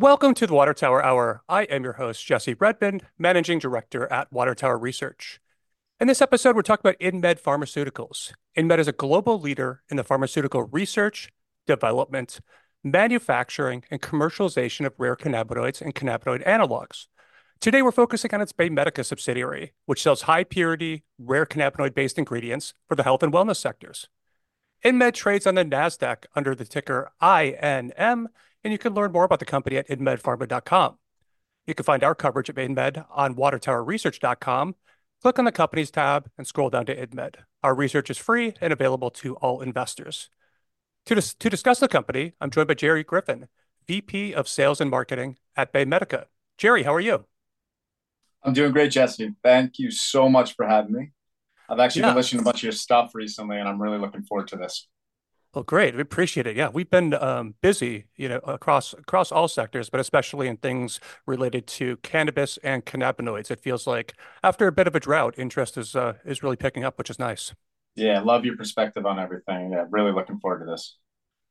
Welcome to the Water Tower Hour. I am your host, Jesse Redmond, Managing Director at Water Tower Research. In this episode, we're talking about InMed Pharmaceuticals. InMed is a global leader in the pharmaceutical research, development, manufacturing, and commercialization of rare cannabinoids and cannabinoid analogs. Today, we're focusing on its BayMedica subsidiary, which sells high-purity, rare cannabinoid-based ingredients for the health and wellness sectors. InMed trades on the NASDAQ under the ticker INM, and you can learn more about the company at inmedpharma.com. You can find our coverage of InMed on watertowerresearch.com. Click on the companies tab and scroll down to InMed. Our research is free and available to all investors. To to discuss the company, I'm joined by Jerry Griffin, VP of Sales and Marketing at BayMedica. Jerry, how are you? I'm doing great, Jesse. Thank you so much for having me. I've actually been listening to a bunch of your stuff recently, and I'm really looking forward to this. Well, great. We appreciate it. Yeah, we've been um, busy, you know, across across all sectors, but especially in things related to cannabis and cannabinoids. It feels like after a bit of a drought, interest is uh, is really picking up, which is nice. Yeah, love your perspective on everything. Yeah, really looking forward to this.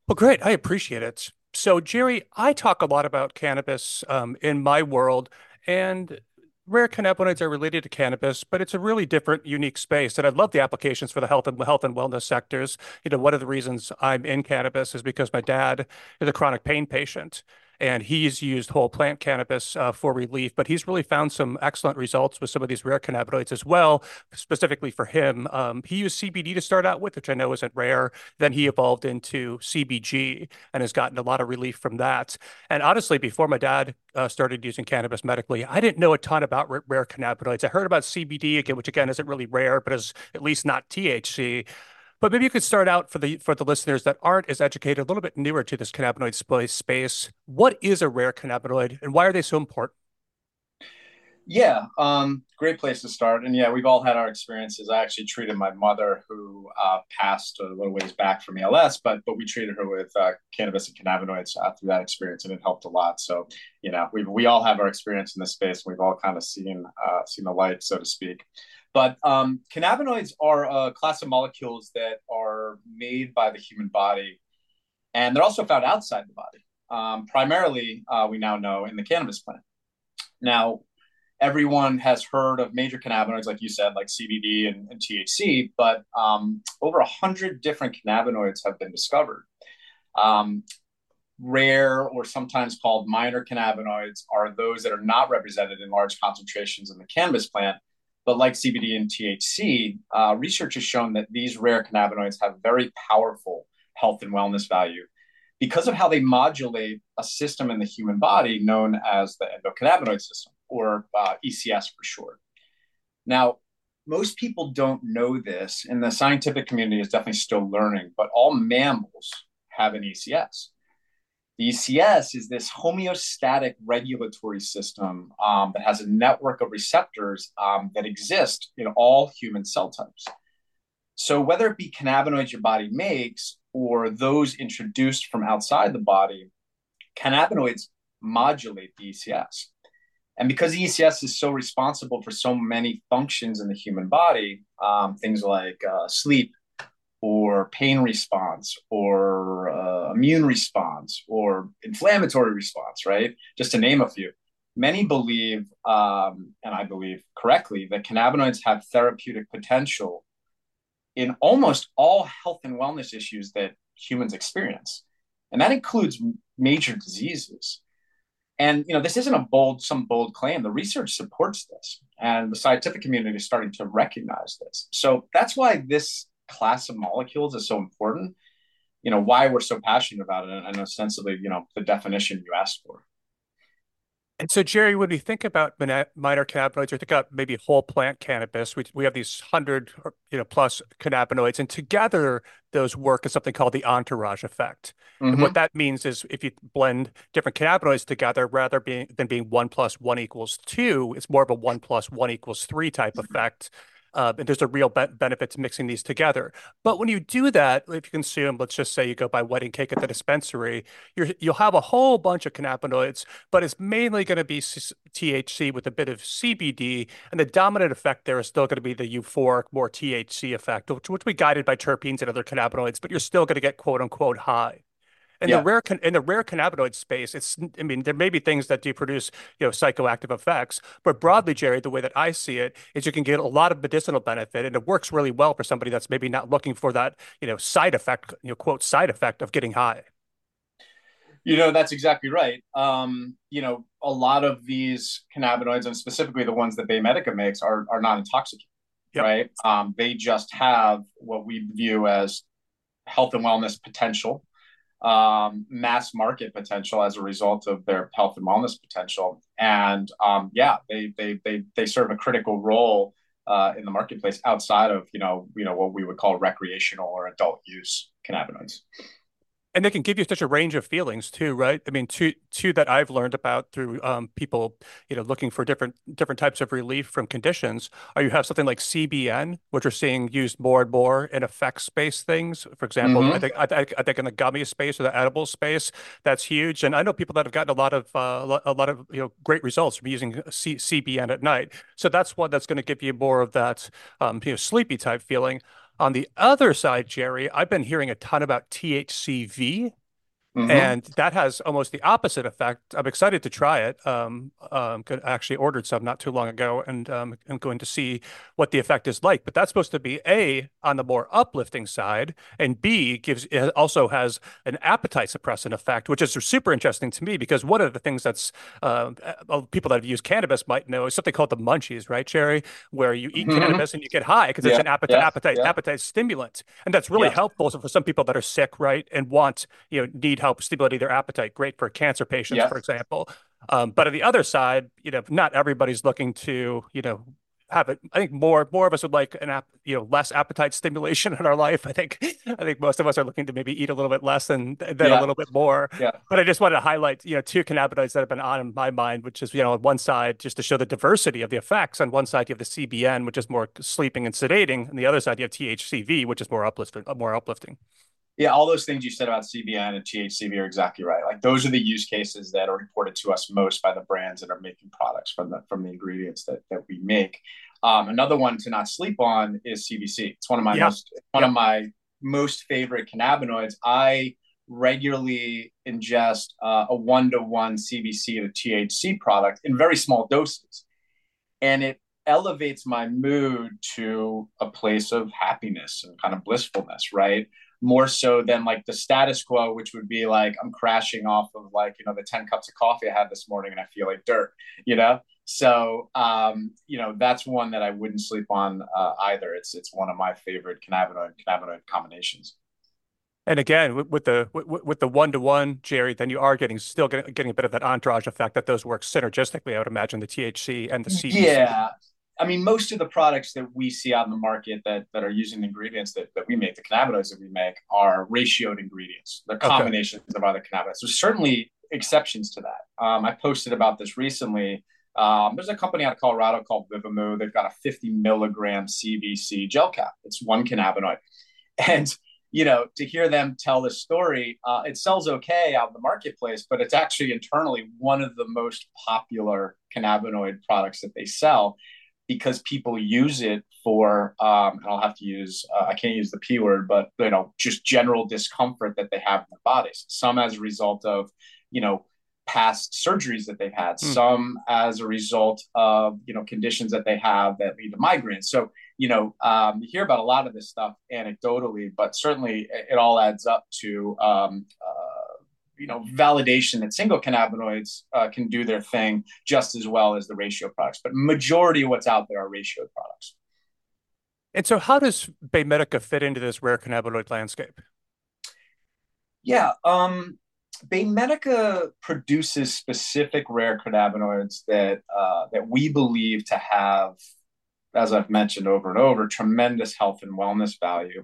Well, great. I appreciate it. So, Jerry, I talk a lot about cannabis um, in my world, and rare cannabinoids are related to cannabis, but it's a really different, unique space. And I love the applications for the health and health and wellness sectors. You know, one of the reasons I'm in cannabis is because my dad is a chronic pain patient, and he's used whole plant cannabis uh, for relief, but he's really found some excellent results with some of these rare cannabinoids as well, specifically for him. Um, he used CBD to start out with, which I know isn't rare. Then he evolved into CBG and has gotten a lot of relief from that. And honestly, before my dad uh, started using cannabis medically, I didn't know a ton about rare cannabinoids. I heard about CBD, again, which again isn't really rare, but is at least not THC. But maybe you could start out for the for the listeners that aren't as educated, a little bit newer to this cannabinoid space. What is a rare cannabinoid, and why are they so important? Yeah, um, great place to start. And yeah, we've all had our experiences. I actually treated my mother, who uh, passed a little ways back from ALS, but but we treated her with uh, cannabis and cannabinoids uh, through that experience, and it helped a lot. So, you know, we we all have our experience in this space. And we've all kind of seen seen the light, so to speak. But um, cannabinoids are a class of molecules that are made by the human body, and they're also found outside the body, um, primarily, uh, we now know, in the cannabis plant. Now, everyone has heard of major cannabinoids, like you said, like CBD and THC, but um, over 100 different cannabinoids have been discovered. Rare, or sometimes called minor cannabinoids, are those that are not represented in large concentrations in the cannabis plant. But like CBD and THC, uh, research has shown that these rare cannabinoids have very powerful health and wellness value because of how they modulate a system in the human body known as the endocannabinoid system, or uh, ECS for short. Now, most people don't know this, and the scientific community is definitely still learning, but all mammals have an ECS. The ECS is this homeostatic regulatory system um, that has a network of receptors um, that exist in all human cell types. So whether it be cannabinoids your body makes or those introduced from outside the body, cannabinoids modulate the ECS. And because the ECS is so responsible for so many functions in the human body, um, things like uh, sleep, or pain response, or uh, immune response, or inflammatory response, right? Just to name a few. Many believe, um, and I believe correctly, that cannabinoids have therapeutic potential in almost all health and wellness issues that humans experience. And that includes major diseases. And, you know, this isn't a bold, some bold claim. The research supports this, and the scientific community is starting to recognize this. So that's why this class of molecules is so important, you know, why we're so passionate about it, and ostensibly, you know, the definition you asked for. And so, Jerry, when we think about minor cannabinoids, or think about maybe whole plant cannabis, we we have these 100, you know, plus cannabinoids, and together those work as something called the entourage effect. And mm-hmm. what that means is if you blend different cannabinoids together, rather than being one plus one equals two, it's more of a one plus one equals three type mm-hmm. effect. Uh, and there's a real benefit to mixing these together. But when you do that, if you consume, let's just say you go buy wedding cake at the dispensary, you'll have a whole bunch of cannabinoids, but it's mainly going to be THC with a bit of CBD. And the dominant effect there is still going to be the euphoric, more THC effect, which will be guided by terpenes and other cannabinoids, but you're still going to get quote unquote high. In the rare in the rare cannabinoid space, it's I mean there may be things that do produce you know psychoactive effects, but broadly, Jerry, the way that I see it is you can get a lot of medicinal benefit, and it works really well for somebody that's maybe not looking for that you know side effect you know quote side effect of getting high. You know, that's exactly right. Um, you know, a lot of these cannabinoids, and specifically the ones that BayMedica makes, are, are not intoxicating, Yep. right? Um, they just have what we view as health and wellness potential, um, mass market potential as a result of their health and wellness potential. And um, yeah, they, they, they, they serve a critical role uh, in the marketplace outside of, you know, you know, what we would call recreational or adult use cannabinoids. And they can give you such a range of feelings too, right? I mean, two two that I've learned about through um, people, you know, looking for different different types of relief from conditions. Or you have something like CBN, which we're seeing used more and more in effects-based things. For example, I Mm-hmm. think I, I I think in the gummy space or the edible space, that's huge. And I know people that have gotten a lot of uh, a lot a lot of you know great results from using C CBN at night. So that's one that's going to give you more of that um, you know sleepy type feeling. On the other side, Jerry, I've been hearing a ton about THCV, Mm-hmm. and that has almost the opposite effect. I'm excited to try it. Um, um, could- actually ordered some not too long ago, and um, I'm going to see what the effect is like. But that's supposed to be A, on the more uplifting side, and B, gives it also has an appetite suppressant effect, which is super interesting to me because one of the things that's uh, uh, people that have used cannabis might know is something called the munchies, right, Jerry? Where you eat Mm-hmm. cannabis and you get high because it's an appetite yeah, appetite yeah, appetite stimulant, and that's really yeah, helpful for some people that are sick, right, and want you know need help stimulating their appetite. Great for cancer patients, yeah, for example. Um, but on the other side, you know, not everybody's looking to you know have it. I think more more of us would like an app, you know, less appetite stimulation in our life. I think I think most of us are looking to maybe eat a little bit less than than a little bit more. yeah. But I just wanted to highlight, you know, two cannabinoids that have been on in my mind, which is, you know, on one side, just to show the diversity of the effects. On one side, you have the CBN, which is more sleeping and sedating, and the other side, you have THCV, which is more uplifting, more uplifting. Yeah, all those things you said about CBN and THCV are exactly right. Like those are the use cases that are reported to us most by the brands that are making products from the from the ingredients that that we make. Um, another one to not sleep on is CBC. It's one of my Yeah. most one of my most favorite cannabinoids. I regularly ingest uh, a one to one CBC to THC product in very small doses, and it elevates my mood to a place of happiness and kind of blissfulness, right? More so than like the status quo, which would be like I'm crashing off of like, you know, the 10 cups of coffee I had this morning and I feel like dirt, you know? So, um, you know, that's one that I wouldn't sleep on uh, either. It's it's one of my favorite cannabinoid cannabinoid combinations. And again, with, with the with, with the one to one, Jerry, then you are getting still getting, getting a bit of that entourage effect that those work synergistically. I would imagine the THC and the CBC. Yeah. I mean, most of the products that we see out in the market that, that are using the ingredients that, that we make, the cannabinoids that we make, are ratioed ingredients. They're Okay. combinations of other cannabinoids. There's certainly exceptions to that. Um, I posted about this recently. Um, there's a company out of Colorado called Vivimu. They've got a 50 milligram CBC gel cap. It's one cannabinoid. And, you know, to hear them tell this story, uh, it sells okay out in the marketplace, but it's actually internally one of the most popular cannabinoid products that they sell because people use it for um, and I'll have to use uh, I can't use the p word, but you know just general discomfort that they have in their bodies. Some as a result of you know past surgeries that they've had. Hmm. Some as a result of you know conditions that they have that lead to migraines. So you know um, you hear about a lot of this stuff anecdotally, but certainly it, it all adds up to um, uh, you know validation that single cannabinoids uh, can do their thing just as well as the ratio products. But majority of what's out there are ratio products. And so, how does BayMedica fit into this rare cannabinoid landscape? Yeah, um, BayMedica produces specific rare cannabinoids that uh, that we believe to have, as I've mentioned over and over, tremendous health and wellness value.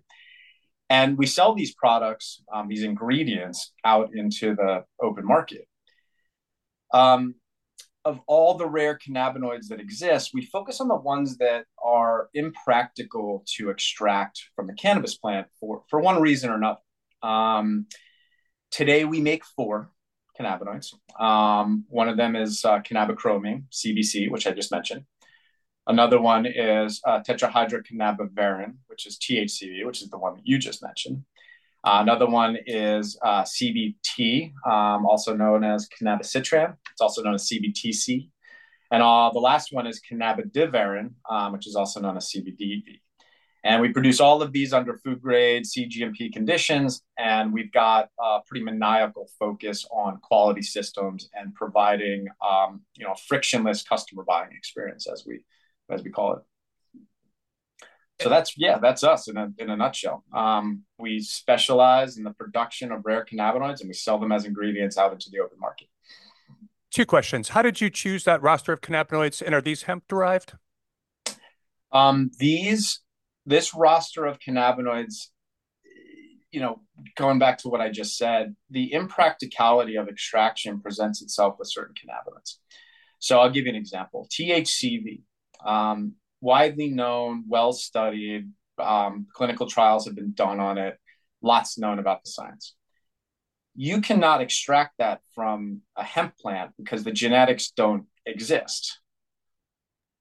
And we sell these products, um, these ingredients, out into the open market. Um, of all the rare cannabinoids that exist, we focus on the ones that are impractical to extract from the cannabis plant for, for one reason or another. Um, today, we make four cannabinoids. Um, one of them is uh, cannabichromene, CBC, which I just mentioned. Another one is uh, tetrahydrocannabivarin, which is THCV, which is the one that you just mentioned. Uh, another one is uh, CBT, um, also known as cannabicitran. It's also known as CBTC. And uh, the last one is cannabidivarin, um, which is also known as CBDV. And we produce all of these under food grade CGMP conditions, and we've got a pretty maniacal focus on quality systems and providing, um, you know, frictionless customer buying experience, as we as we call it. So that's yeah, that's us in a in a nutshell. Um, we specialize in the production of rare cannabinoids, and we sell them as ingredients out into the open market. Two questions. How did you choose that roster of cannabinoids, and are these hemp derived? Um, these, this roster of cannabinoids, you know, going back to what I just said, the impracticality of extraction presents itself with certain cannabinoids. So I'll give you an example. THCV, um, widely known, well studied, um, clinical trials have been done on it, lots known about the science you cannot extract that from a hemp plant because the genetics don't exist.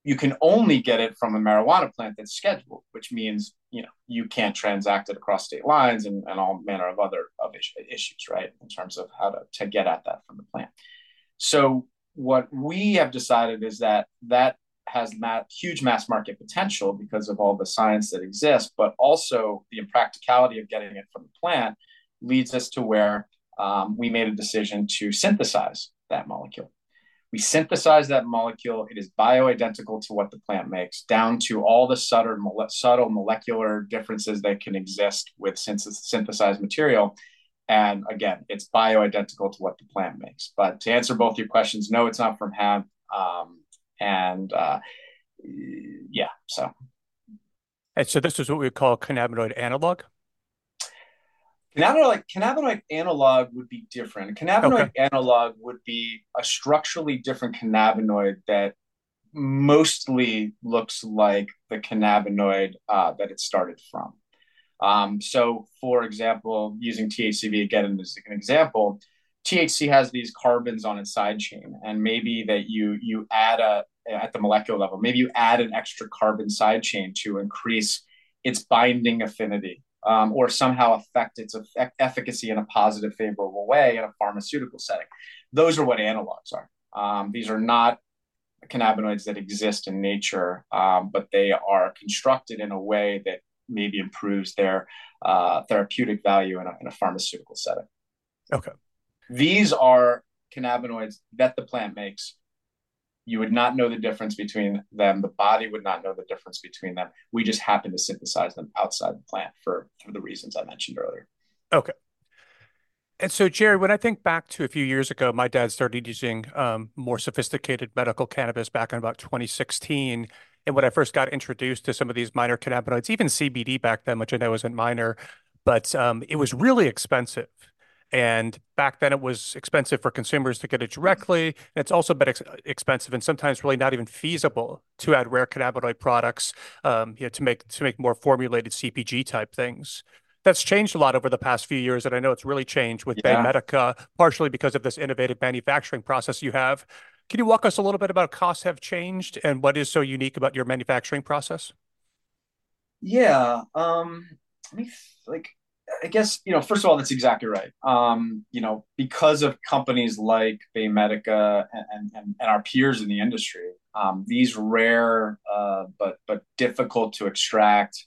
You can only get it from a marijuana plant that's scheduled, which means you know you can't transact it across state lines and, and all manner of other of issues, right? In terms of how to, to get at that from the plant. So what we have decided is that that has that huge mass market potential because of all the science that exists, but also the impracticality of getting it from the plant leads us to where um, we made a decision to synthesize that molecule. We synthesize that molecule. It is bioidentical to what the plant makes, down to all the subtle, subtle molecular differences that can exist with synthesized material. And again, it's bioidentical to what the plant makes. But to answer both your questions, no, it's not from hemp. Um, and uh, yeah, so. And so this is what we call cannabinoid analog? Cannabinoid, cannabinoid analog would be different. Cannabinoid okay. analog would be a structurally different cannabinoid that mostly looks like the cannabinoid uh, that it started from. Um, so, for example, using THCV again as an example, THC has these carbons on its side chain, and maybe that you you add a at the molecular level, maybe you add an extra carbon side chain to increase its binding affinity um, or somehow affect its efficacy in a positive, favorable way in a pharmaceutical setting. Those are what analogs are. Um, these are not cannabinoids that exist in nature, um, but they are constructed in a way that maybe improves their uh, therapeutic value in a, in a pharmaceutical setting. Okay. These are cannabinoids that the plant makes you would not know the difference between them. The body would not know the difference between them. We just happen to synthesize them outside the plant for, for the reasons I mentioned earlier. Okay. And so, Jerry, when I think back to a few years ago, my dad started using um, more sophisticated medical cannabis back in about 2016. And when I first got introduced to some of these minor cannabinoids, even CBD back then, which I know isn't minor, but um, it was really expensive. And back then, it was expensive for consumers to get it directly. And it's also been ex- expensive and sometimes really not even feasible to add rare cannabinoid products, um, you know, to make to make more formulated CPG type things. That's changed a lot over the past few years, and I know it's really changed with yeah. Medica, partially because of this innovative manufacturing process you have. Can you walk us a little bit about costs have changed and what is so unique about your manufacturing process? Yeah, um, let me like I guess you know. First of all, that's exactly right. Um, you know, because of companies like BayMedica and, and, and our peers in the industry, um, these rare uh, but but difficult to extract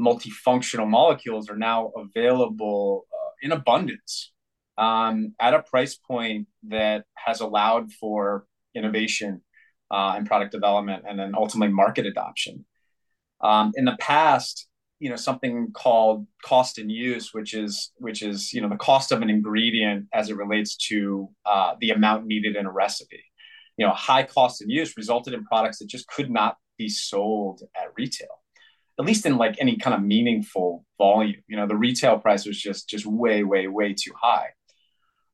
multifunctional molecules are now available uh, in abundance um, at a price point that has allowed for innovation uh, and product development, and then ultimately market adoption. Um, in the past, you know something called cost and use which is which is you know the cost of an ingredient as it relates to uh, the amount needed in a recipe. You know high cost and use resulted in products that just could not be sold at retail at least in like any kind of meaningful volume. You know the retail price was just just way way way too high.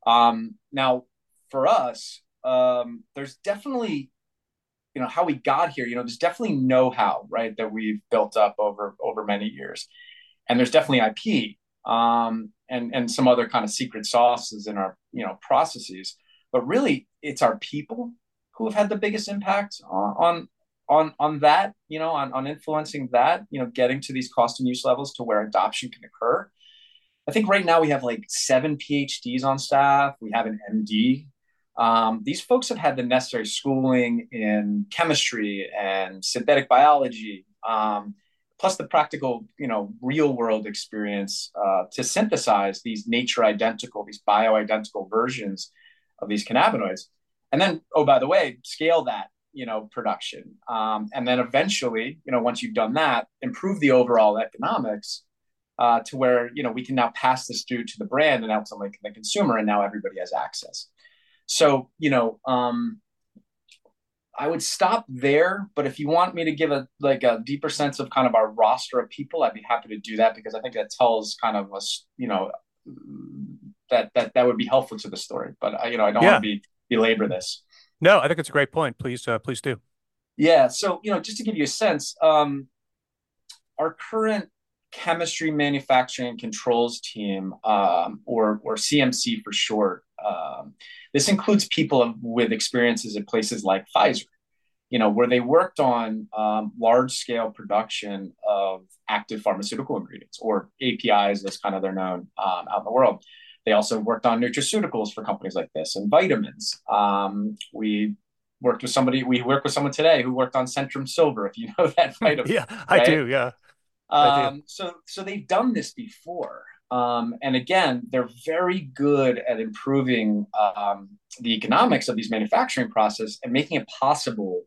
Um, now for us um, there's definitely you know how we got here you know there's definitely know-how right that we've built up over over many years and there's definitely ip um, and and some other kind of secret sauces in our you know processes but really it's our people who have had the biggest impact on on on, on that you know on, on influencing that you know getting to these cost and use levels to where adoption can occur I think right now we have like seven PhDs on staff. We have an MD. Um, these folks have had the necessary schooling in chemistry and synthetic biology, um, plus the practical, you know, real world experience uh, to synthesize these nature identical, these bioidentical versions of these cannabinoids. And then, oh, by the way, scale that, you know, production. Um, and then eventually, you know, once you've done that, improve the overall economics uh, to where, you know, we can now pass this through to the brand and ultimately the consumer, and now everybody has access. So, you know, um, I would stop there, but if you want me to give a like a deeper sense of kind of our roster of people, I'd be happy to do that because I think that tells kind of us, you know, that that that would be helpful to the story. But I, you know, I don't yeah. want to be belabor this. No, I think it's a great point. Please, uh, please do. Yeah. So you know, just to give you a sense, um, our current chemistry manufacturing controls team, um, or or CMC for short. Um, this includes people with experiences at places like Pfizer, you know, where they worked on um, large scale production of active pharmaceutical ingredients or APIs, as kind of they're known um, out in the world. They also worked on nutraceuticals for companies like this and vitamins. Um, we worked with somebody, we work with someone today who worked on Centrum Silver, if you know that vitamin. yeah, I right? do. Yeah. Um, so, so they've done this before. Um, and again, they're very good at improving um, the economics of these manufacturing process and making it possible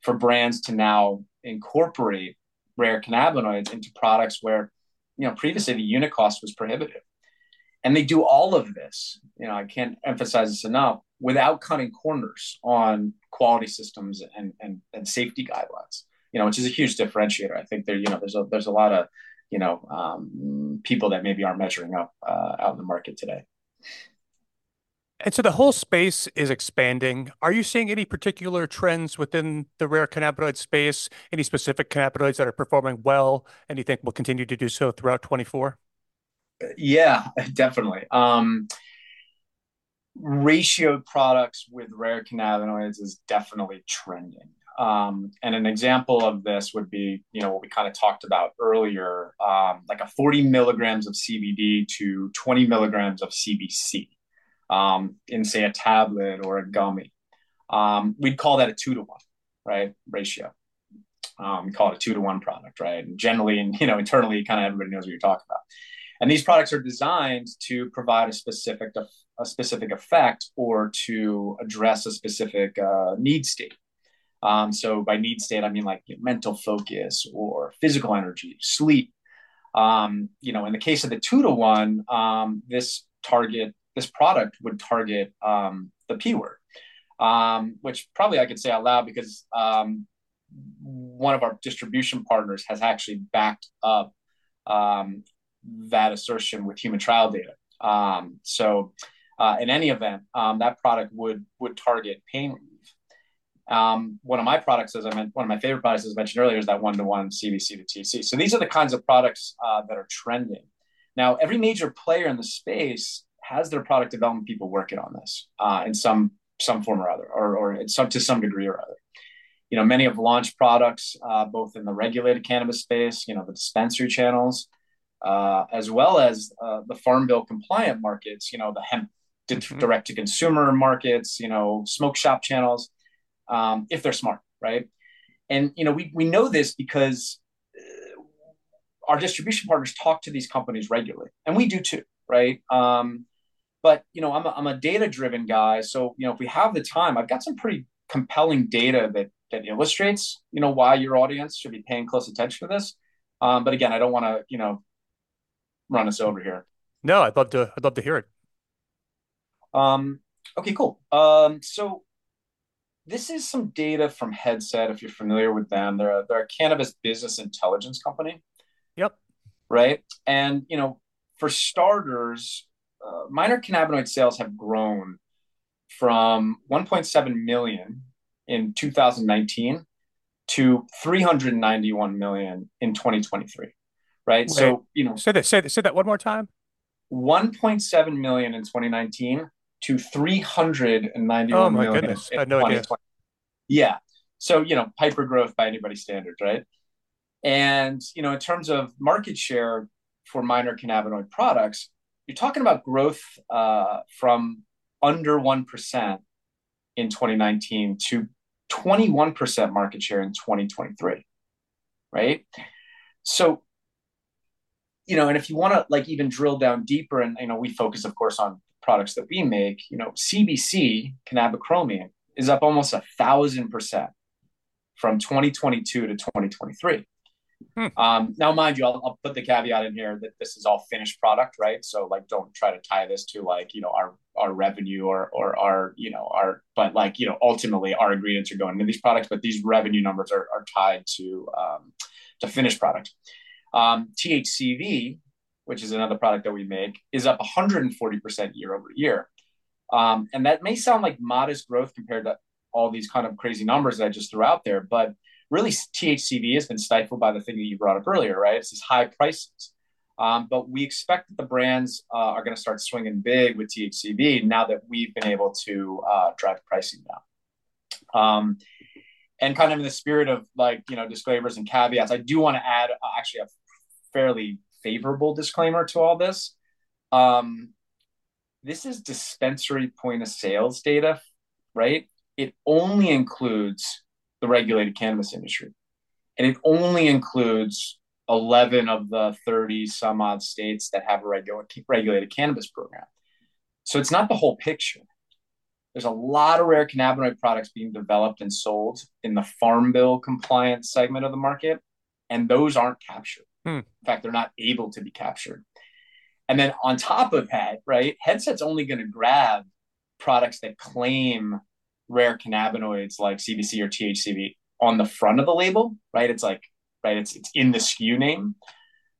for brands to now incorporate rare cannabinoids into products where, you know, previously the unit cost was prohibitive. And they do all of this, you know, I can't emphasize this enough, without cutting corners on quality systems and, and, and safety guidelines, you know, which is a huge differentiator. I think there, you know, there's a, there's a lot of you know um, people that maybe aren't measuring up uh, out in the market today. And so the whole space is expanding. Are you seeing any particular trends within the rare cannabinoid space? Any specific cannabinoids that are performing well, and you think will continue to do so throughout 24? Yeah, definitely. Um, ratioed products with rare cannabinoids is definitely trending. Um, and an example of this would be, you know, what we kind of talked about earlier, um, like a 40 milligrams of CBD to 20 milligrams of CBC um, in, say, a tablet or a gummy. Um, we'd call that a two to one, right? Ratio. Um, we call it a two to one product, right? And generally, and you know, internally, kind of everybody knows what you're talking about. And these products are designed to provide a specific a specific effect or to address a specific uh, need state. Um, so by need state, I mean like mental focus or physical energy, sleep. Um, you know, in the case of the two to one, um, this target, this product would target um, the P word, um, which probably I could say out loud because um, one of our distribution partners has actually backed up that assertion with human trial data. So, uh, in any event, that product would would target pain um, one of my products, as I meant, one of my favorite products, as I mentioned earlier, is that one-to-one CBC to TC. So these are the kinds of products uh, that are trending. Now, every major player in the space has their product development people working on this uh, in some some form or other, or, or some to some degree or other. You know, many have launched products uh, both in the regulated cannabis space, you know, the dispensary channels, uh, as well as uh, the farm bill compliant markets. You know, the hemp mm-hmm. direct to consumer markets. You know, smoke shop channels um, if they're smart, right? And you know, we we know this because uh, our distribution partners talk to these companies regularly, and we do too, right? Um, but you know, I'm a, I'm a data driven guy, so you know, if we have the time, I've got some pretty compelling data that that illustrates, you know, why your audience should be paying close attention to this. Um, but again, I don't want to, you know, run us over here. No, I'd love to. I'd love to hear it. Um, okay, cool. Um, so this is some data from Headset, if you're familiar with them. They're a, they're a cannabis business intelligence company. Yep. Right. And, you know, for starters, uh, minor cannabinoid sales have grown from 1.7 million in 2019 to 391 million in 2023. Right. Wait, so, you know, say that, say that, say that one more time. 1.7 million in 2019 to 391 oh my million goodness. I had no idea. Yeah. So, you know, hyper growth by anybody's standards, right? And, you know, in terms of market share for minor cannabinoid products, you're talking about growth uh, from under 1% in 2019 to 21% market share in 2023, right? So, you know, and if you want to like even drill down deeper, and you know, we focus, of course, on products that we make. You know, CBC cannabichromene is up almost a thousand percent from 2022 to 2023. Hmm. Um, now, mind you, I'll, I'll, put the caveat in here that this is all finished product, right? So, like, don't try to tie this to like you know our our revenue or or our you know our, but like you know ultimately our ingredients are going into these products, but these revenue numbers are are tied to um, to finished product. Um, THCV, which is another product that we make, is up 140 percent year over year, um, and that may sound like modest growth compared to all these kind of crazy numbers that I just threw out there, but really THCV has been stifled by the thing that you brought up earlier, right? It's these high prices. Um, but we expect that the brands uh, are going to start swinging big with THCV now that we've been able to uh, drive pricing down. Um, and kind of in the spirit of like you know disclaimers and caveats, I do want to add uh, actually a fairly favorable disclaimer to all this. Um, this is dispensary point of sales data, right? It only includes the regulated cannabis industry. And it only includes 11 of the 30 some odd states that have a regu- regulated cannabis program. So it's not the whole picture. There's a lot of rare cannabinoid products being developed and sold in the Farm Bill compliant segment of the market, and those aren't captured. Hmm. In fact, they're not able to be captured. And then on top of that, right, Headset's only going to grab products that claim rare cannabinoids like CBC or THCV on the front of the label, right? It's like, right, it's, it's in the SKU name.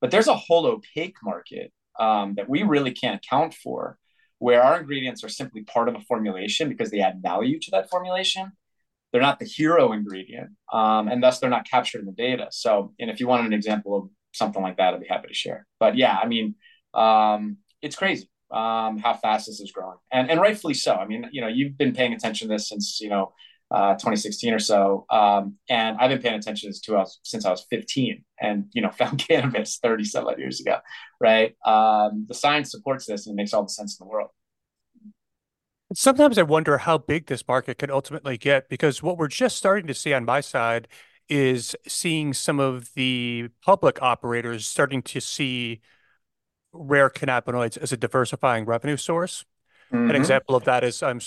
But there's a whole opaque market um, that we really can't account for where our ingredients are simply part of a formulation because they add value to that formulation. They're not the hero ingredient, um, and thus they're not captured in the data. So, and if you wanted an example of something like that, I'd be happy to share. But yeah, I mean, um, it's crazy um, how fast this is growing, and and rightfully so. I mean, you know, you've been paying attention to this since you know uh, 2016 or so, um, and I've been paying attention to this since I was 15, and you know, found cannabis 30 some odd years ago, right? Um, the science supports this, and it makes all the sense in the world. Sometimes I wonder how big this market could ultimately get because what we're just starting to see on my side is seeing some of the public operators starting to see rare cannabinoids as a diversifying revenue source. Mm-hmm. An example of that is I'm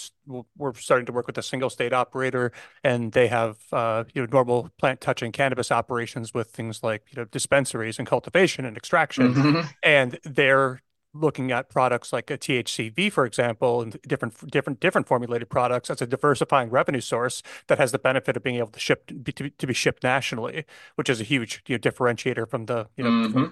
we're starting to work with a single state operator, and they have uh, you know normal plant touching cannabis operations with things like you know dispensaries and cultivation and extraction, mm-hmm. and they're looking at products like a THCV, for example, and different different different formulated products as a diversifying revenue source that has the benefit of being able to ship to be, to be shipped nationally, which is a huge you know, differentiator from the you know mm-hmm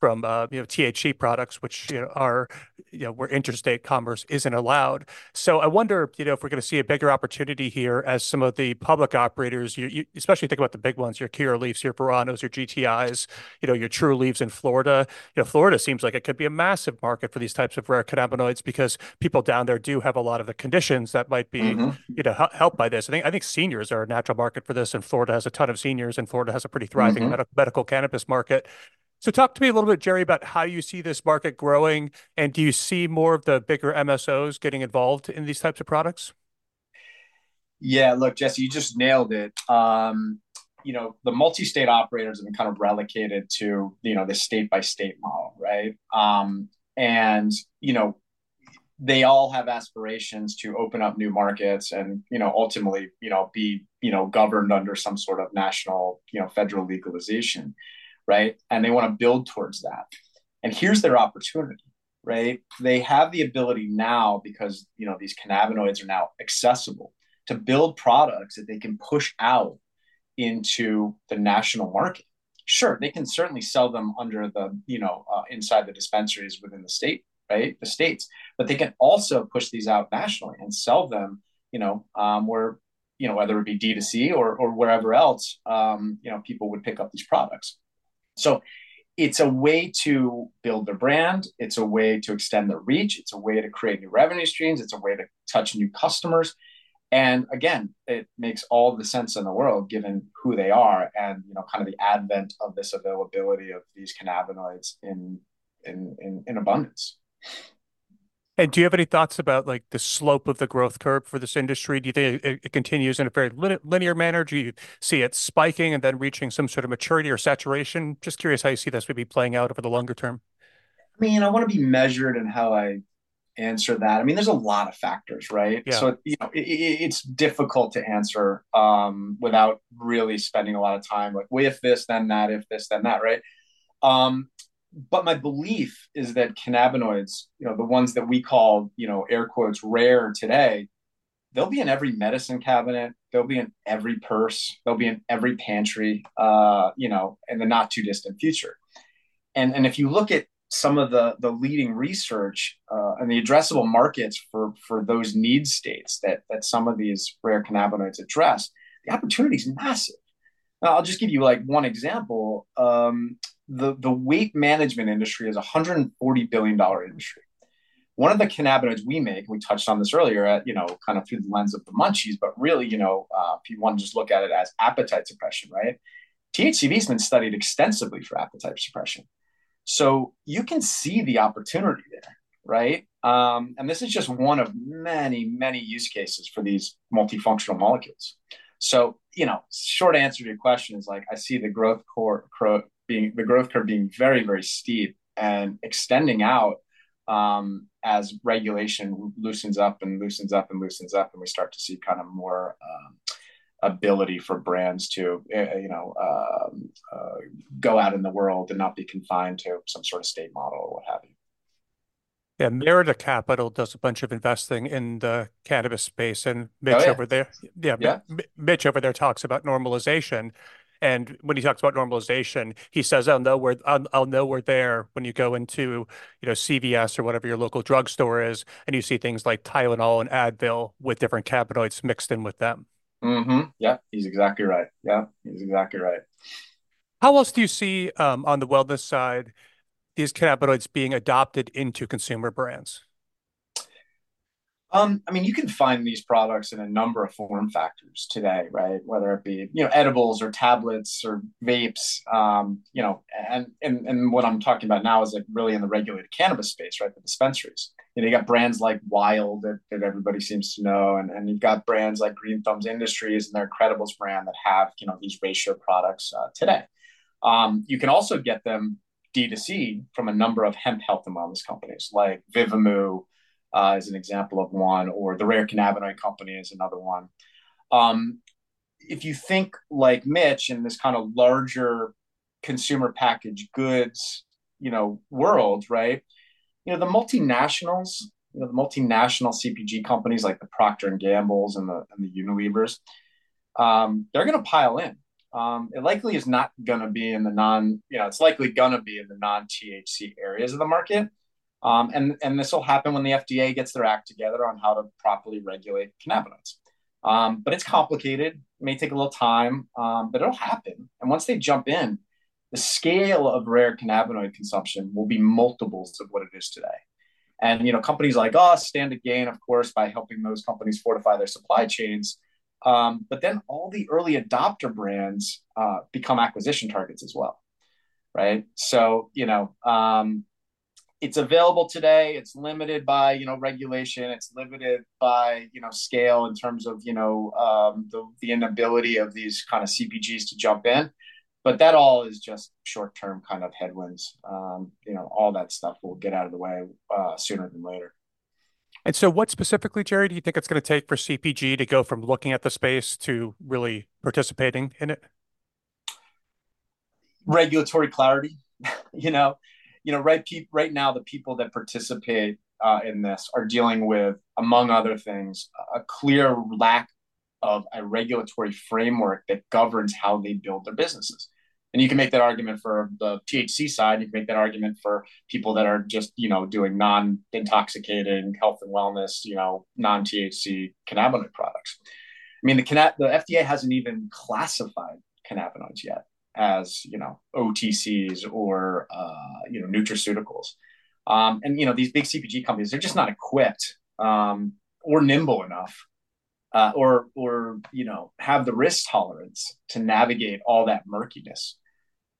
from uh, you know THC products, which you know are you know where interstate commerce isn't allowed. So I wonder, you know, if we're going to see a bigger opportunity here as some of the public operators, you, you especially think about the big ones, your Curaleafs, your Veranos, your GTIs, you know, your Trulieves in Florida. You know, Florida seems like it could be a massive market for these types of rare cannabinoids because people down there do have a lot of the conditions that might be mm-hmm. you know helped by this. I think I think seniors are a natural market for this, and Florida has a ton of seniors, and Florida has a pretty thriving mm-hmm. med- medical cannabis market. So talk to me a little bit, Jerry, about how you see this market growing, and do you see more of the bigger MSOs getting involved in these types of products? Yeah, look, Jesse, you just nailed it. Um, you know, the multi-state operators have been kind of relegated to you know the state-by-state model, right? Um, and you know, they all have aspirations to open up new markets and you know ultimately you know be you know governed under some sort of national you know federal legalization right? And they want to build towards that. And here's their opportunity, right? They have the ability now because you know these cannabinoids are now accessible to build products that they can push out into the national market. Sure, they can certainly sell them under the you know uh, inside the dispensaries within the state, right? The states, but they can also push these out nationally and sell them, you know, um, where you know whether it be D2C or or wherever else, um, you know, people would pick up these products. So it's a way to build their brand. It's a way to extend their reach. It's a way to create new revenue streams. It's a way to touch new customers. And again, it makes all the sense in the world given who they are and you know kind of the advent of this availability of these cannabinoids in in, in, in abundance. And do you have any thoughts about like the slope of the growth curve for this industry? Do you think it, continues in a very linear manner? Do you see it spiking and then reaching some sort of maturity or saturation? Just curious how you see this maybe playing out over the longer term. I mean, I want to be measured in how I answer that. I mean, there's a lot of factors, right? Yeah. So you know, it, it's difficult to answer um, without really spending a lot of time like, well, if this, then that, if this, then that, right? Um, but my belief is that cannabinoids, you know, the ones that we call, you know, air quotes rare today, they'll be in every medicine cabinet. They'll be in every purse. They'll be in every pantry, uh, you know, in the not too distant future. And and if you look at some of the the leading research uh, and the addressable markets for for those need states that that some of these rare cannabinoids address, the opportunity is massive. I'll just give you like one example. Um, the, the weight management industry is a $140 billion industry. One of the cannabinoids we make, we touched on this earlier, at, you know, kind of through the lens of the munchies, but really, you know, uh, if you want to just look at it as appetite suppression, right? THCV has been studied extensively for appetite suppression. So you can see the opportunity there, right? Um, and this is just one of many, many use cases for these multifunctional molecules. So, you know, short answer to your question is like I see the growth core, being the growth curve being very very steep and extending out um, as regulation loosens up and loosens up and loosens up, and we start to see kind of more um, ability for brands to uh, you know um, uh, go out in the world and not be confined to some sort of state model or what have you. Yeah, Merida Capital does a bunch of investing in the cannabis space, and Mitch oh, yeah. over there, yeah, yeah, Mitch over there talks about normalization. And when he talks about normalization, he says, "I'll know where I'll, I'll know we're there when you go into you know CVS or whatever your local drugstore is, and you see things like Tylenol and Advil with different cannabinoids mixed in with them." Mm-hmm. Yeah, he's exactly right. Yeah, he's exactly right. How else do you see um, on the wellness side these cannabinoids being adopted into consumer brands? Um, I mean, you can find these products in a number of form factors today, right? Whether it be you know edibles or tablets or vapes, um, you know, and and and what I'm talking about now is like really in the regulated cannabis space, right? The dispensaries. You know, you got brands like Wyld that, that everybody seems to know, and and you've got brands like Green Thumbs Industries and their Credibles brand that have you know these ratio products uh, today. Um, you can also get them D2C from a number of hemp health and wellness companies like Vivimu uh, is an example of one, or the Rare Cannabinoid Company is another one. Um, if you think like Mitch in this kind of larger consumer packaged goods, you know, world, right? You know, the multinationals, you know, the multinational CPG companies like the Procter and Gambles and the and the Unilevers, um, they're going to pile in. Um, it likely is not going to be in the non, you know, it's likely going to be in the non THC areas of the market. Um, and and this will happen when the FDA gets their act together on how to properly regulate cannabinoids. Um, but it's complicated. It may take a little time, um, but it'll happen. And once they jump in, the scale of rare cannabinoid consumption will be multiples of what it is today. And you know, companies like us stand to gain, of course, by helping those companies fortify their supply chains. Um, but then all the early adopter brands uh, become acquisition targets as well, right? So you know, um, it's available today. It's limited by you know regulation. It's limited by you know scale in terms of you know um, the the inability of these kind of CPGs to jump in. But that all is just short term kind of headwinds. Um, you know, all that stuff will get out of the way uh, sooner than later. And so, what specifically, Jerry, do you think it's going to take for CPG to go from looking at the space to really participating in it? Regulatory clarity. you know, you know, right, pe- right now, the people that participate uh, in this are dealing with, among other things, a clear lack of a regulatory framework that governs how they build their businesses. And you can make that argument for the THC side. You can make that argument for people that are just, you know, doing non-intoxicating health and wellness, you know, non-THC cannabinoid products. I mean, the, the FDA hasn't even classified cannabinoids yet as you know OTCs or uh, you know nutraceuticals. Um, and you know these big CPG companies, they're just not equipped um, or nimble enough, uh, or or you know have the risk tolerance to navigate all that murkiness.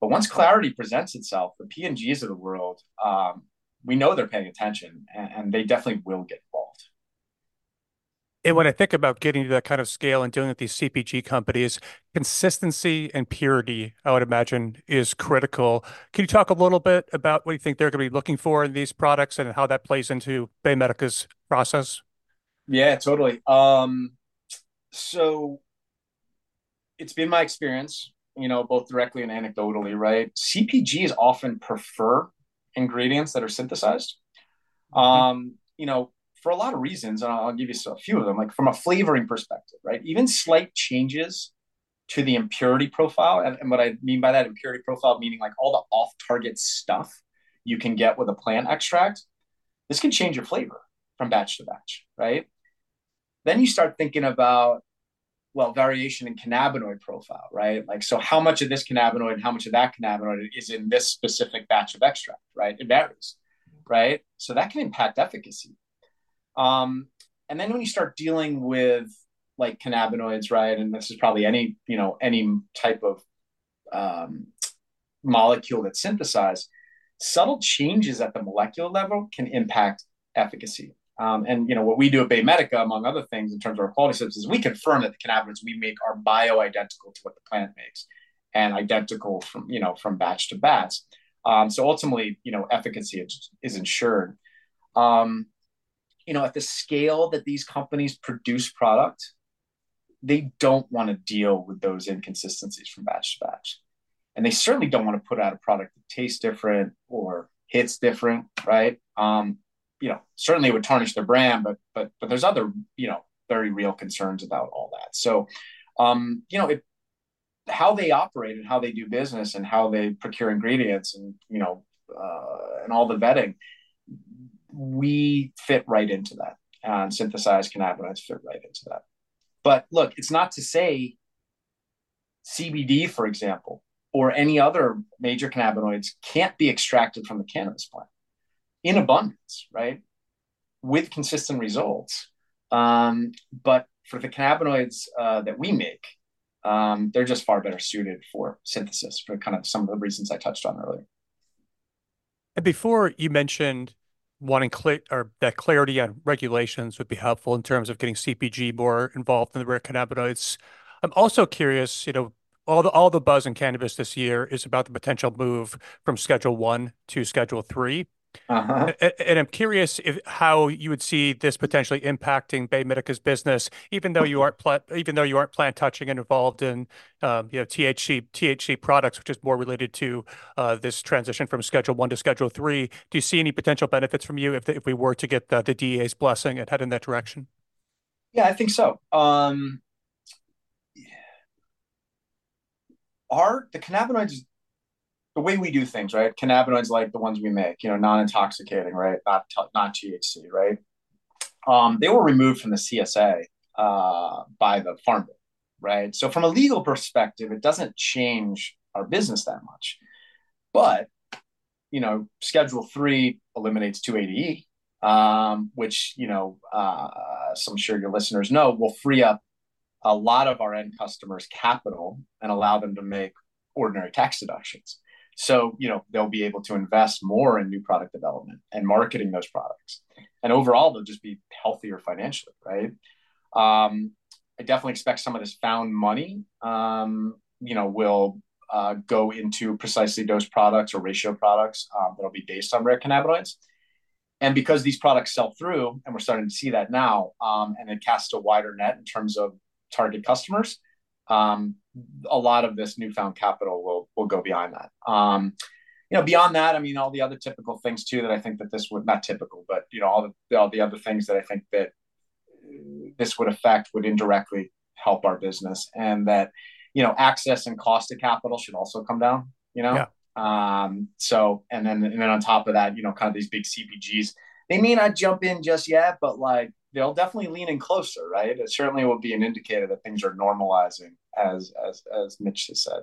But once clarity presents itself, the P&Gs of the world, um, we know they're paying attention and, and they definitely will get involved. And when I think about getting to that kind of scale and dealing with these CPG companies, consistency and purity, I would imagine, is critical. Can you talk a little bit about what you think they're going to be looking for in these products and how that plays into BayMedica's process? Yeah, totally. Um, so it's been my experience, you know, both directly and anecdotally, right? CPGs often prefer ingredients that are synthesized. Mm-hmm. Um, you know, for a lot of reasons, and I'll give you a few of them, like from a flavoring perspective, right? Even slight changes to the impurity profile. And, and what I mean by that impurity profile, meaning like all the off target stuff you can get with a plant extract, this can change your flavor from batch to batch, right? Then you start thinking about, well, variation in cannabinoid profile, right? Like, so how much of this cannabinoid and how much of that cannabinoid is in this specific batch of extract, right? It varies, right? So that can impact efficacy. Um, and then when you start dealing with like cannabinoids, right, and this is probably any you know any type of um, molecule that's synthesized, subtle changes at the molecular level can impact efficacy. Um, and you know what we do at BayMedica, among other things, in terms of our quality systems, is we confirm that the cannabinoids we make are bioidentical to what the plant makes, and identical from you know from batch to batch. Um, so ultimately, you know, efficacy is, is ensured. Um, you know, at the scale that these companies produce product, they don't want to deal with those inconsistencies from batch to batch. And they certainly don't want to put out a product that tastes different or hits different, right? Um, you know, certainly it would tarnish their brand, but but but there's other, you know, very real concerns about all that. So um, you know, it how they operate and how they do business and how they procure ingredients and you know uh, and all the vetting we fit right into that. And synthesized cannabinoids fit right into that. But look, it's not to say CBD, for example, or any other major cannabinoids can't be extracted from the cannabis plant in abundance, right? With consistent results. Um, but for the cannabinoids uh, that we make, um, they're just far better suited for synthesis for kind of some of the reasons I touched on earlier. And before you mentioned wanting clear or that clarity on regulations would be helpful in terms of getting CPG more involved in the rare cannabinoids. I'm also curious, you know, all the all the buzz in cannabis this year is about the potential move from Schedule One to Schedule Three. Uh-huh. And I'm curious if how you would see this potentially impacting BayMedica's business, even though you aren't plant, even though you aren't plant touching and involved in, um, you know, THC THC products, which is more related to uh, this transition from Schedule One to Schedule Three. Do you see any potential benefits from you if if we were to get the, the DEA's blessing and head in that direction? Yeah, I think so. Um, are the cannabinoids the way we do things, right? Cannabinoids like the ones we make, you know, non-intoxicating, right? Not not THC, right? Um, they were removed from the CSA uh, by the Farm Bill, right? So from a legal perspective, it doesn't change our business that much, but you know, Schedule Three eliminates 280E, um, which you know, uh, so I'm sure your listeners know, will free up a lot of our end customers' capital and allow them to make ordinary tax deductions. So, you know, they'll be able to invest more in new product development and marketing those products. And overall, they'll just be healthier financially, right? Um, I definitely expect some of this found money, um, you know, will uh, go into precisely dosed products or ratio products um, that'll be based on rare cannabinoids. And because these products sell through, and we're starting to see that now, um, and it casts a wider net in terms of target customers, um, a lot of this newfound capital will will go behind that. Um, you know, beyond that, I mean, all the other typical things too that I think that this would not typical, but you know, all the all the other things that I think that this would affect would indirectly help our business, and that you know, access and cost of capital should also come down. You know, yeah. um, so and then and then on top of that, you know, kind of these big CPGs, they may not jump in just yet, but like they'll definitely lean in closer, right? It certainly will be an indicator that things are normalizing, as as as Mitch has said.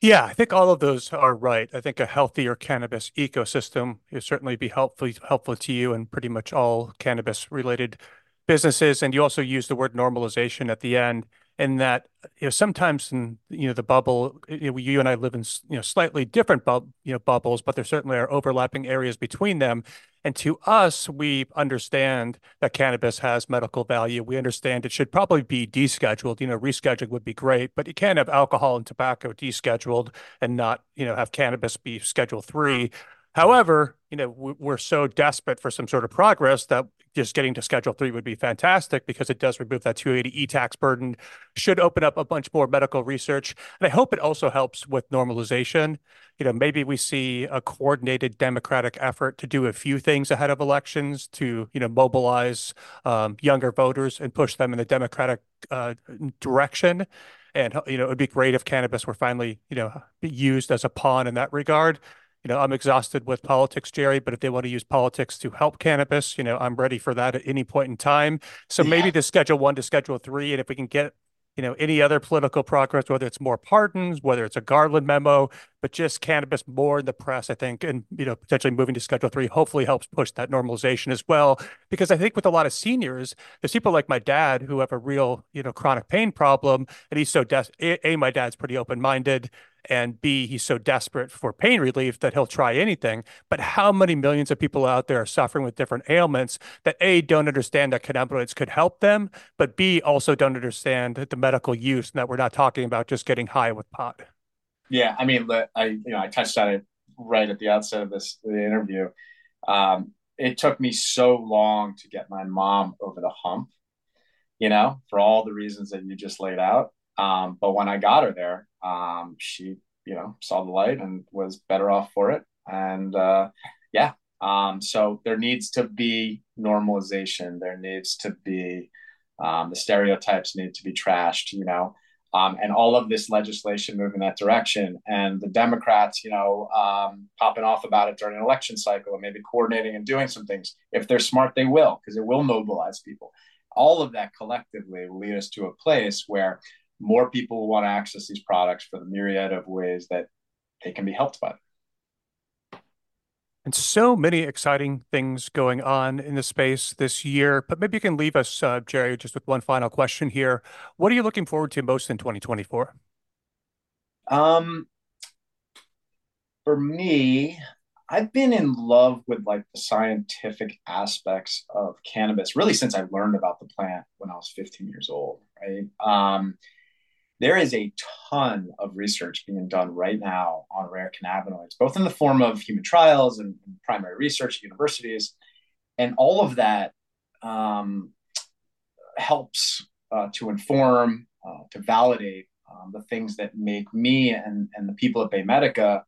Yeah, I think all of those are right. I think a healthier cannabis ecosystem would certainly be helpful helpful to you and pretty much all cannabis related businesses. And you also use the word normalization at the end. In that you know sometimes in you know the bubble you, know, you and I live in you know slightly different bub you know bubbles, but there certainly are overlapping areas between them. And to us, we understand that cannabis has medical value. We understand it should probably be descheduled. You know, rescheduling would be great, but you can't have alcohol and tobacco descheduled and not, you know, have cannabis be Schedule Three. However, you know, we're so desperate for some sort of progress that just getting to Schedule Three would be fantastic because it does remove that 280E tax burden, should open up a bunch more medical research, and I hope it also helps with normalization. You know, maybe we see a coordinated Democratic effort to do a few things ahead of elections to, you know, mobilize um, younger voters and push them in the Democratic uh, direction. And you know, it would be great if cannabis were finally, you know, used as a pawn in that regard you know, I'm exhausted with politics, Jerry, but if they want to use politics to help cannabis, you know, I'm ready for that at any point in time. So maybe yeah. the schedule one to schedule three. And if we can get, you know, any other political progress, whether it's more pardons, whether it's a Garland memo, but just cannabis more in the press, I think, and, you know, potentially moving to schedule three hopefully helps push that normalization as well. Because I think with a lot of seniors, there's people like my dad who have a real, you know, chronic pain problem. And he's so, des- a, a, my dad's pretty open minded and B, he's so desperate for pain relief that he'll try anything. But how many millions of people out there are suffering with different ailments that A, don't understand that cannabinoids could help them, but B, also don't understand the medical use and that we're not talking about just getting high with pot. Yeah, I mean, I you know I touched on it right at the outset of this the interview. Um, it took me so long to get my mom over the hump, you know, for all the reasons that you just laid out. Um, but when I got her there, um, she, you know, saw the light and was better off for it. And uh, yeah, um, so there needs to be normalization. There needs to be um, the stereotypes need to be trashed. You know. Um, and all of this legislation move in that direction. And the Democrats, you know, um, popping off about it during an election cycle and maybe coordinating and doing some things. If they're smart, they will, because it will mobilize people. All of that collectively will lead us to a place where more people will want to access these products for the myriad of ways that they can be helped by them. And so many exciting things going on in the space this year. But maybe you can leave us, uh, Jerry, just with one final question here. What are you looking forward to most in 2024? Um, for me, I've been in love with like the scientific aspects of cannabis really since I learned about the plant when I was 15 years old, right? Um, there is a ton of research being done right now on rare cannabinoids, both in the form of human trials and, primary research at universities. And all of that um, helps uh, to inform, uh, to validate um, the things that make me and, and the people at BayMedica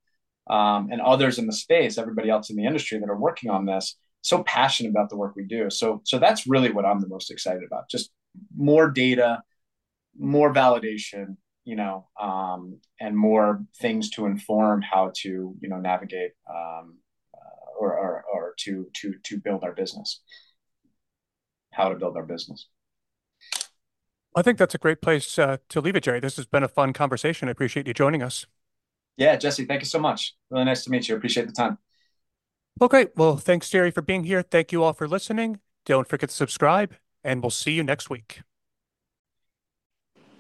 um, and others in the space, everybody else in the industry that are working on this, so passionate about the work we do. So, so that's really what I'm the most excited about. Just more data, more validation you know um, and more things to inform how to you know navigate um, uh, or, or, or to to to build our business. How to build our business. I think that's a great place uh, to leave it jerry. This has been a fun conversation. I appreciate you joining us. Yeah jesse thank you so much. Really nice to meet you. Appreciate the time. Well great well thanks jerry for being here. Thank you all for listening. Don't forget to subscribe and we'll see you next week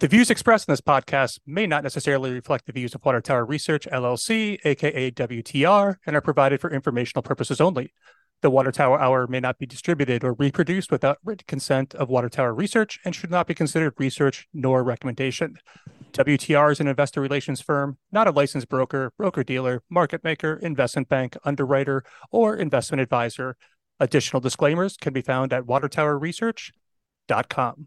the views expressed in this podcast may not necessarily reflect the views of Water Tower Research, LLC, aka WTR, and are provided for informational purposes only. The Water Tower Hour may not be distributed or reproduced without written consent of Water Tower Research and should not be considered research nor recommendation. WTR is an investor relations firm, not a licensed broker, broker dealer, market maker, investment bank, underwriter, or investment advisor. Additional disclaimers can be found at watertowerresearch.com.